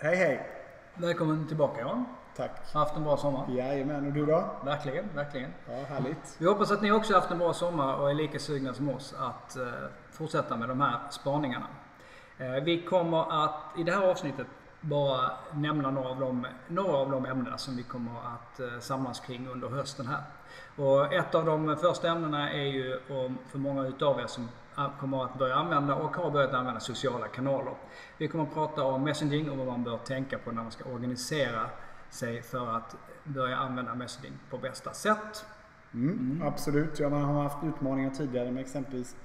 Hej hej! Välkommen tillbaka Jan. Tack. Haft en bra sommar? Jajamän, och du då? Verkligen, verkligen. Ja, härligt. Vi hoppas att ni också haft en bra sommar och är lika sugna som oss att eh, fortsätta med de här spaningarna. Eh, vi kommer att i det här avsnittet bara nämna några av de, några av de ämnena som vi kommer att eh, samlas kring under hösten här. Och ett av de första ämnena är ju om, för många utav er som kommer att börja använda och har börjat använda sociala kanaler. Vi kommer att prata om messaging och vad man bör tänka på när man ska organisera sig för att börja använda messaging på bästa sätt. Mm, mm. Absolut, ja, man har haft utmaningar tidigare med exempelvis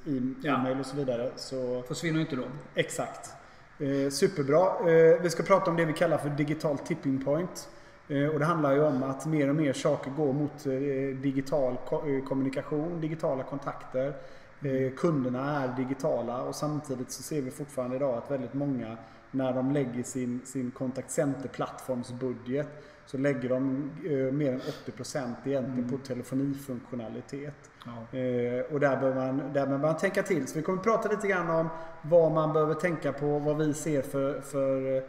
e-mail och så vidare. Så... Försvinner inte då? Exakt. Eh, superbra. Eh, vi ska prata om det vi kallar för digital tipping point. Eh, och det handlar ju om att mer och mer saker går mot eh, digital ko eh, kommunikation, digitala kontakter. Eh, kunderna är digitala och samtidigt så ser vi fortfarande idag att väldigt många när de lägger sin, sin contact center-plattformsbudget så lägger de eh, mer än 80% egentligen mm. på telefonifunktionalitet. Ja. Eh, och där behöver, man, där behöver man tänka till. Så vi kommer att prata lite grann om vad man behöver tänka på, vad vi ser för, för,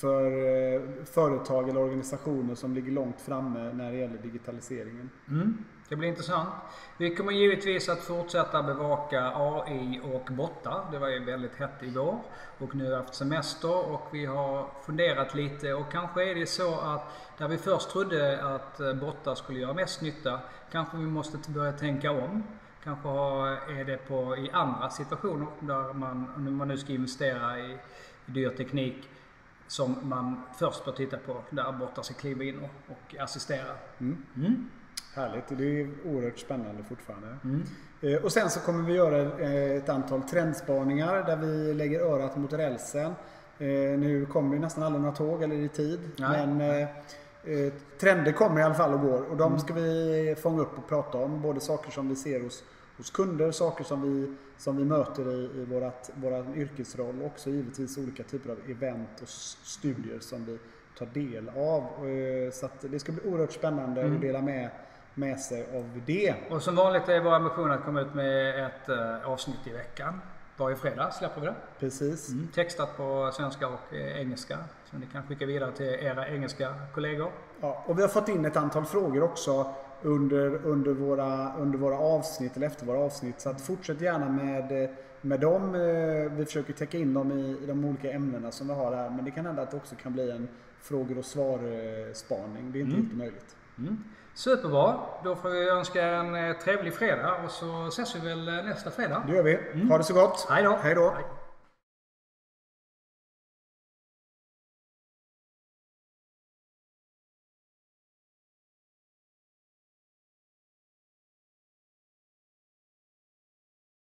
för eh, företag eller organisationer som ligger långt framme när det gäller digitaliseringen. Mm. Det blir intressant. Vi kommer givetvis att fortsätta bevaka AI och bottar. Det var ju väldigt hett igår. Och nu har vi haft semester och vi har funderat lite och kanske är det så att där vi först trodde att eh, Botta bottar skulle göra mest nytta, kanske vi måste börja tänka om. Kanske eh, är det på, i andra situationer där man, om man nu ska investera i, i dyr teknik, som man först bör titta på där bottar ska kliva in och, och assistera. Mm. Mm. Härligt, det är oerhört spännande fortfarande. Mm. Eh, och sen så kommer vi göra eh, ett antal trendspaningar där vi lägger örat mot rälsen. Eh, nu kommer ju nästan aldrig några tåg eller i tid. Nej. Men trender kommer i alla fall och går och de mm. ska vi fånga upp och prata om. Både saker som vi ser hos, hos kunder, saker som vi, som vi möter i, i vårat, våra yrkesroll och också givetvis olika typer av event och studier som vi tar del av. Så det ska bli oerhört spännande mm. att dela med med sig av det. Och som vanligt är vår ambition att komma ut med ett uh, avsnitt i veckan. Varje fredag släpper vi det. Precis. Mm, textat på svenska och eh, engelska. Så ni kan skicka vidare till era engelska kollegor. Ja, och vi har fått in ett antal frågor också under, under, våra, under våra avsnitt eller efter våra avsnitt. Så att fortsätt gärna med, med dem. Eh, vi försöker täcka in dem i, i de olika ämnena som vi har här. Men det kan hända att det också kan bli en frågor och svar-spaning. Det är inte mm. helt möjligt. Mm. Superbra. Då får vi önska en eh, trevlig fredag och så ses vi väl eh, nästa fredag. Det gör vi. Mm. Ha det så gott. Hej då. Hej då.